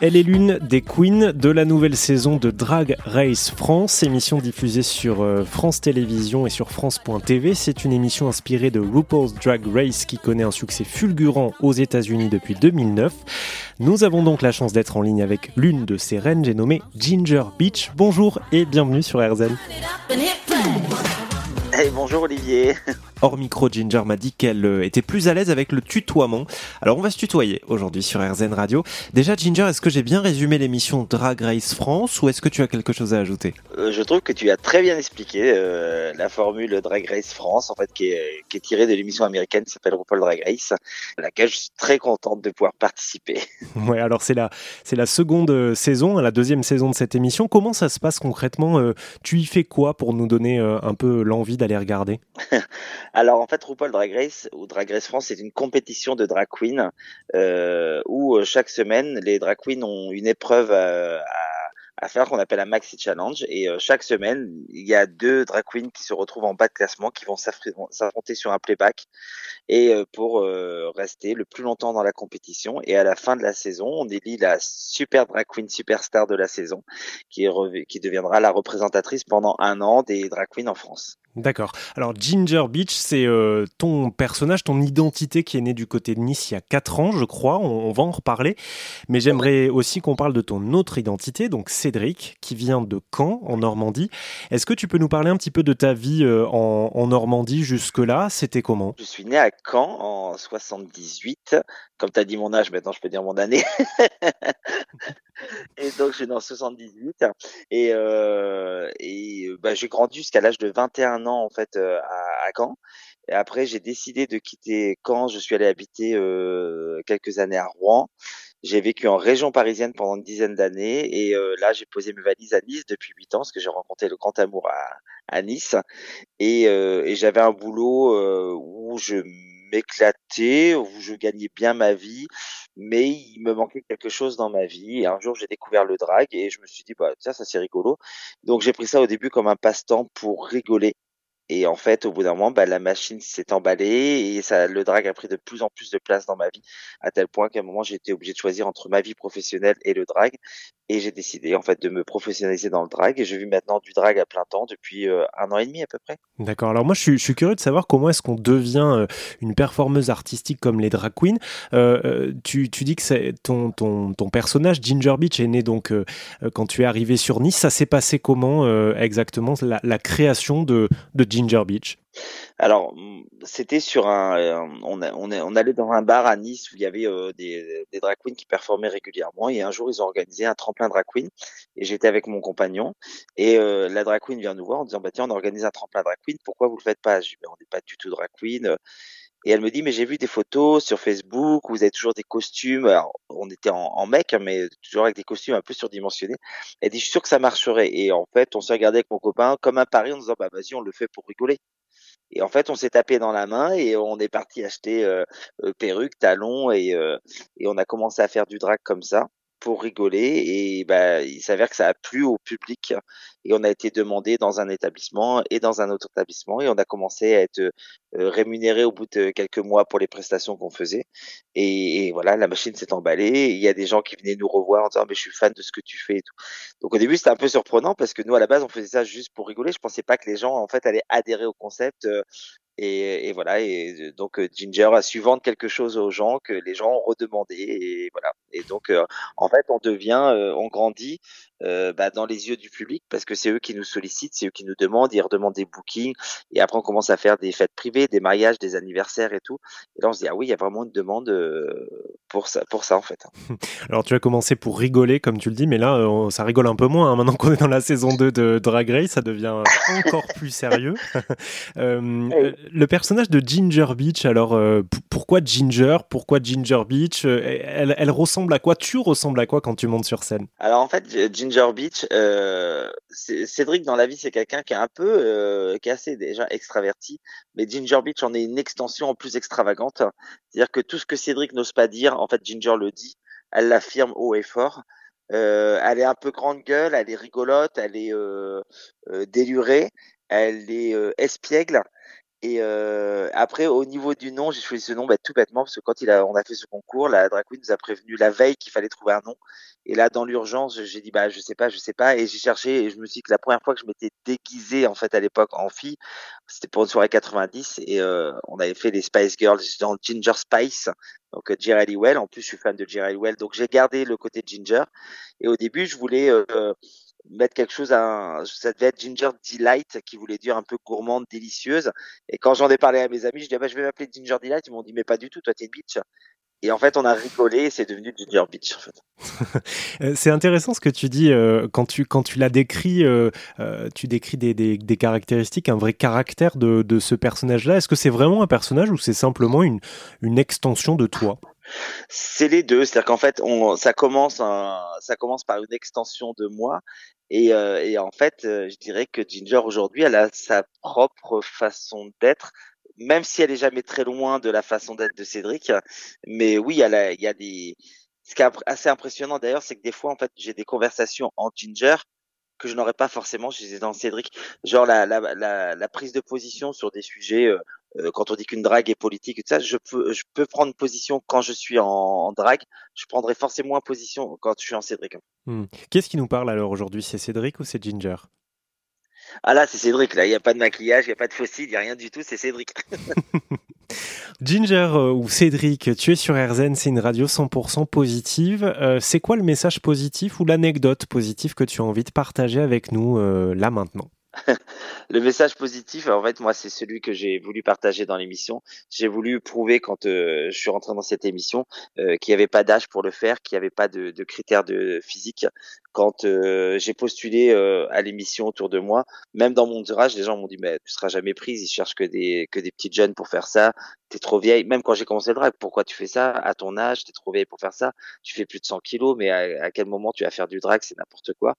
Elle est l'une des queens de la nouvelle saison de Drag Race France, émission diffusée sur euh, France Télévisions et sur France.tv. C'est une émission inspirée de RuPaul's Drag Race qui connaît un succès fulgurant aux États-Unis depuis 2009. Nous avons donc la chance d'être en ligne avec l'une de ses reines, j'ai nommé Ginger Beach. Bonjour et bienvenue sur RZN. Hey, bonjour Olivier. Hors micro, Ginger m'a dit qu'elle euh, était plus à l'aise avec le tutoiement. Alors on va se tutoyer aujourd'hui sur RZN Radio. Déjà Ginger, est-ce que j'ai bien résumé l'émission Drag Race France ou est-ce que tu as quelque chose à ajouter? Euh, Je trouve que tu as très bien expliqué euh, la formule Drag Race France, en fait, qui est, qui est tirée de l'émission américaine qui s'appelle RuPaul Drag Race, à laquelle je suis très contente de pouvoir participer. Ouais, alors c'est la, c'est la seconde saison, la deuxième saison de cette émission. Comment ça se passe concrètement? Tu y fais quoi pour nous donner un peu l'envie d'aller regarder. Alors en fait, RuPaul Drag Race ou Drag Race France, c'est une compétition de drag queen euh, où euh, chaque semaine les drag queens ont une épreuve à, faire qu'on appelle un maxi challenge. Et euh, chaque semaine il y a deux drag queens qui se retrouvent en bas de classement qui vont s'affronter sur un playback. Et pour rester le plus longtemps dans la compétition. Et à la fin de la saison on élit la super drag queen superstar de la saison qui, qui deviendra la représentatrice pendant un an des drag queens en France. D'accord. Alors Ginger Beach, c'est euh, ton personnage, ton identité qui est née du côté de Nice il y a 4 ans, je crois. On, va en reparler. Mais j'aimerais aussi qu'on parle de ton autre identité, donc Cédric, qui vient de Caen, en Normandie. Est-ce que tu peux nous parler un petit peu de ta vie euh, en, Normandie jusque-là? C'était comment? Je suis né à Caen en 78. Comme tu as dit mon âge, maintenant je peux dire mon année. et donc je suis en 78. Et, euh, et bah, j'ai grandi jusqu'à l'âge de 21 ans en fait euh, à, Caen. Et après, j'ai décidé de quitter Caen. Je suis allé habiter euh, quelques années à Rouen. J'ai vécu en région parisienne pendant une dizaine d'années et euh, là j'ai posé mes valises à Nice depuis huit ans parce que j'ai rencontré le grand amour à, à Nice et, et j'avais un boulot où je m'éclatais, où je gagnais bien ma vie, mais il me manquait quelque chose dans ma vie. Et un jour, j'ai découvert le drag et je me suis dit, bah, ça, ça c'est rigolo. Donc, j'ai pris ça au début comme un passe-temps pour rigoler et en fait, au bout d'un moment, bah, la machine s'est emballée et ça, le drag a pris de plus en plus de place dans ma vie, à tel point qu'à un moment, j'ai été obligé de choisir entre ma vie professionnelle et le drag. Et j'ai décidé en fait de me professionnaliser dans le drag. Et je vis maintenant du drag à plein temps depuis euh, un an et demi à peu près. D'accord. Alors moi, je suis, je curieux de savoir comment est-ce qu'on devient euh, une performeuse artistique comme les drag queens. Euh, tu, dis que ton, ton, ton, personnage Ginger Beach est né donc quand tu es arrivé sur Nice. Ça s'est passé comment exactement la, la, création de, de Ginger Beach alors, mmh, c'était sur un, euh, on, allait dans un bar à Nice où il y avait euh, des, drag queens qui performaient régulièrement. Et un jour, ils ont organisé un tremplin drag queen. Et j'étais avec mon compagnon. Et euh, la drag queen vient nous voir en disant, bah tiens, on organise un tremplin drag queen. Pourquoi vous le faites pas? Je dis, on n'est pas du tout drag queen. Et elle me dit, mais j'ai vu des photos sur Facebook où vous avez toujours des costumes. Alors, on était en, mec, hein, mais toujours avec des costumes un peu surdimensionnés. Elle dit, je suis sûr que ça marcherait. Et en fait, on s'est regardé avec mon copain comme un pari en disant, bah vas-y, on le fait pour rigoler. Et en fait, on s'est tapé dans la main et on est parti acheter euh, euh perruques, talons et, euh, et on a commencé à faire du drag comme ça pour rigoler et bah, il s'avère que ça a plu au public et on a été demandé dans un établissement et dans un autre établissement et on a commencé à être euh, rémunéré au bout de quelques mois pour les prestations qu'on faisait et, voilà la machine s'est emballée. Il y a des gens qui venaient nous revoir en disant mais je suis fan de ce que tu fais et tout. Donc au début c'était un peu surprenant parce que nous à la base on faisait ça juste pour rigoler. Je pensais pas que les gens en fait allaient adhérer au concept euh, et, et, voilà, et donc euh, Ginger a su vendre quelque chose aux gens que les gens ont redemandé, et voilà. Et donc, euh, en fait, on devient, euh, on grandit euh, bah, dans les yeux du public parce que c'est eux qui nous sollicitent, c'est eux qui nous demandent, ils redemandent des bookings, et après on commence à faire des fêtes privées, des mariages, des anniversaires et tout. Et là, on se dit ah oui, il y a vraiment une demande pour ça, pour ça en fait. Alors, tu as commencé pour rigoler, comme tu le dis, mais là, ça rigole un peu moins. Hein. Maintenant qu'on est dans la saison 2 de Drag Race, ça devient encore plus sérieux. le personnage de Ginger Beach, alors euh, pourquoi Ginger? Pourquoi Ginger Beach? Euh, elle, ressemble à quoi? Tu ressembles à quoi quand tu montes sur scène? Alors en fait, Ginger Beach, euh, Cédric dans la vie, c'est quelqu'un qui est un peu, qui est assez déjà extraverti, mais Ginger Beach en est une extension en plus extravagante. C'est-à-dire que tout ce que Cédric n'ose pas dire, en fait, Ginger le dit, elle l'affirme haut et fort. elle est un peu grande gueule, elle est rigolote, elle est délurée, elle est espiègle Et euh, après, au niveau du nom, j'ai choisi ce nom bah, tout bêtement parce que quand il a, on a fait ce concours, la drag queen nous a prévenu la veille qu'il fallait trouver un nom. Et là, dans l'urgence, j'ai dit bah je sais pas, je sais pas. Et j'ai cherché et je me suis dit que la première fois que je m'étais déguisé en fait à l'époque en fille, c'était pour une soirée 90 et euh, on avait fait les Spice Girls dans Ginger Spice, donc euh, Jerry Well. En plus, je suis fan de Jerry Well, donc j'ai gardé le côté Ginger. Et au début, je voulais euh, mettre quelque chose à ça devait être Ginger Delight qui voulait dire un peu gourmande, délicieuse. Et quand j'en ai parlé à mes amis, je dis ah bah, je vais m'appeler Ginger Delight. Ils m'ont dit mais pas du tout, toi t'es une bitch. Et en fait, on a rigolé et c'est devenu Ginger Beach. En fait. Euh, c'est intéressant ce que tu dis euh, quand tu quand tu l'as décrit. Euh, tu décris des, des, des, caractéristiques, un vrai caractère de, de ce personnage-là. Est-ce que c'est vraiment un personnage ou c'est simplement une, une extension de toi? C'est les deux, c'est-à-dire qu'en fait, on, ça commence, ça commence par une extension de moi, et, euh, et en fait, euh, je dirais que Ginger aujourd'hui, elle a sa propre façon d'être, même si elle est jamais très loin de la façon d'être de Cédric. Mais oui, il y a des. Ce qui est assez impressionnant d'ailleurs, c'est que des fois, en fait, j'ai des conversations en Ginger que je n'aurais pas forcément chez dans Cédric. Genre la, la, la, la, prise de position sur des sujets, euh, quand on dit qu'une drague est politique, et tout ça, je peux, je peux prendre position quand je suis en, en drague. Je prendrai forcément position quand je suis en Cédric. Hmm. Qu'est-ce qui nous parle alors aujourd'hui? C'est Cédric ou c'est Ginger? Ah là, c'est Cédric, là. Il n'y a pas de maquillage, il n'y a pas de fossile, il n'y a rien du tout, c'est Cédric. Ginger euh, ou Cédric, tu es sur RZN, c'est une radio 100% positive. Euh, c'est quoi le message positif ou l'anecdote positive que tu as envie de partager avec nous euh, là maintenant? le message positif, en fait, moi, c'est celui que j'ai voulu partager dans l'émission. J'ai voulu prouver quand euh, je suis rentré dans cette émission euh, qu'il n'y avait pas d'âge pour le faire, qu'il n'y avait pas de, de, critères de physique. Quand euh, j'ai postulé à l'émission autour de moi, même dans mon entourage, les gens m'ont dit mais tu seras jamais prise. Ils cherchent que des que des petites jeunes pour faire ça. T'es trop vieille. Même quand j'ai commencé le drag, pourquoi tu fais ça? À ton âge T'es trop vieille pour faire ça. Tu fais plus de 100 kilos, mais à, à quel moment tu vas faire du drag C'est n'importe quoi.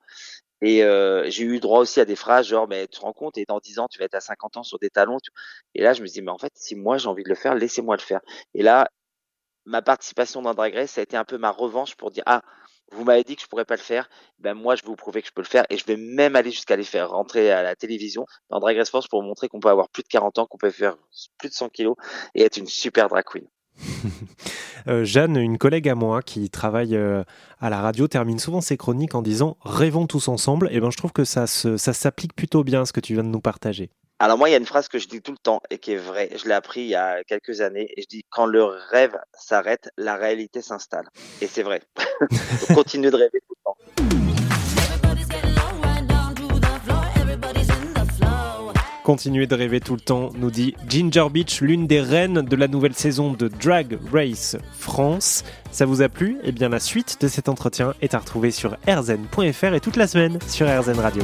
Et euh, j'ai eu droit aussi à des phrases genre, mais tu te rends compte, et dans 10 ans, tu vas être à 50 ans sur des talons. Et là, je me dis, mais en fait, si moi j'ai envie de le faire, laissez-moi le faire. Et là, ma participation dans Drag Race, ça a été un peu ma revanche pour dire, ah, vous m'avez dit que je pourrais pas le faire, ben moi je vais vous prouver que je peux le faire et je vais même aller jusqu'à les faire rentrer à la télévision dans Drag Race Force pour montrer qu'on peut avoir plus de 40 ans, qu'on peut faire plus de 100 kilos et être une super drag queen. Euh, Jeanne, une collègue à moi qui travaille euh, à la radio, termine souvent ses chroniques en disant Rêvons tous ensemble. Et ben, je trouve que ça, ça s'applique plutôt bien ce que tu viens de nous partager. Alors moi, il y a une phrase que je dis tout le temps et qui est vraie. Je l'ai appris il y a quelques années et je dis quand le rêve s'arrête, la réalité s'installe. Et c'est vrai. continue de rêver tout le temps. Continuez de rêver tout le temps, nous dit Ginger Beach, l'une des reines de la nouvelle saison de Drag Race France. Ça vous a plu? Eh bien la suite de cet entretien est à retrouver sur rzn.fr et toute la semaine sur RZN Radio.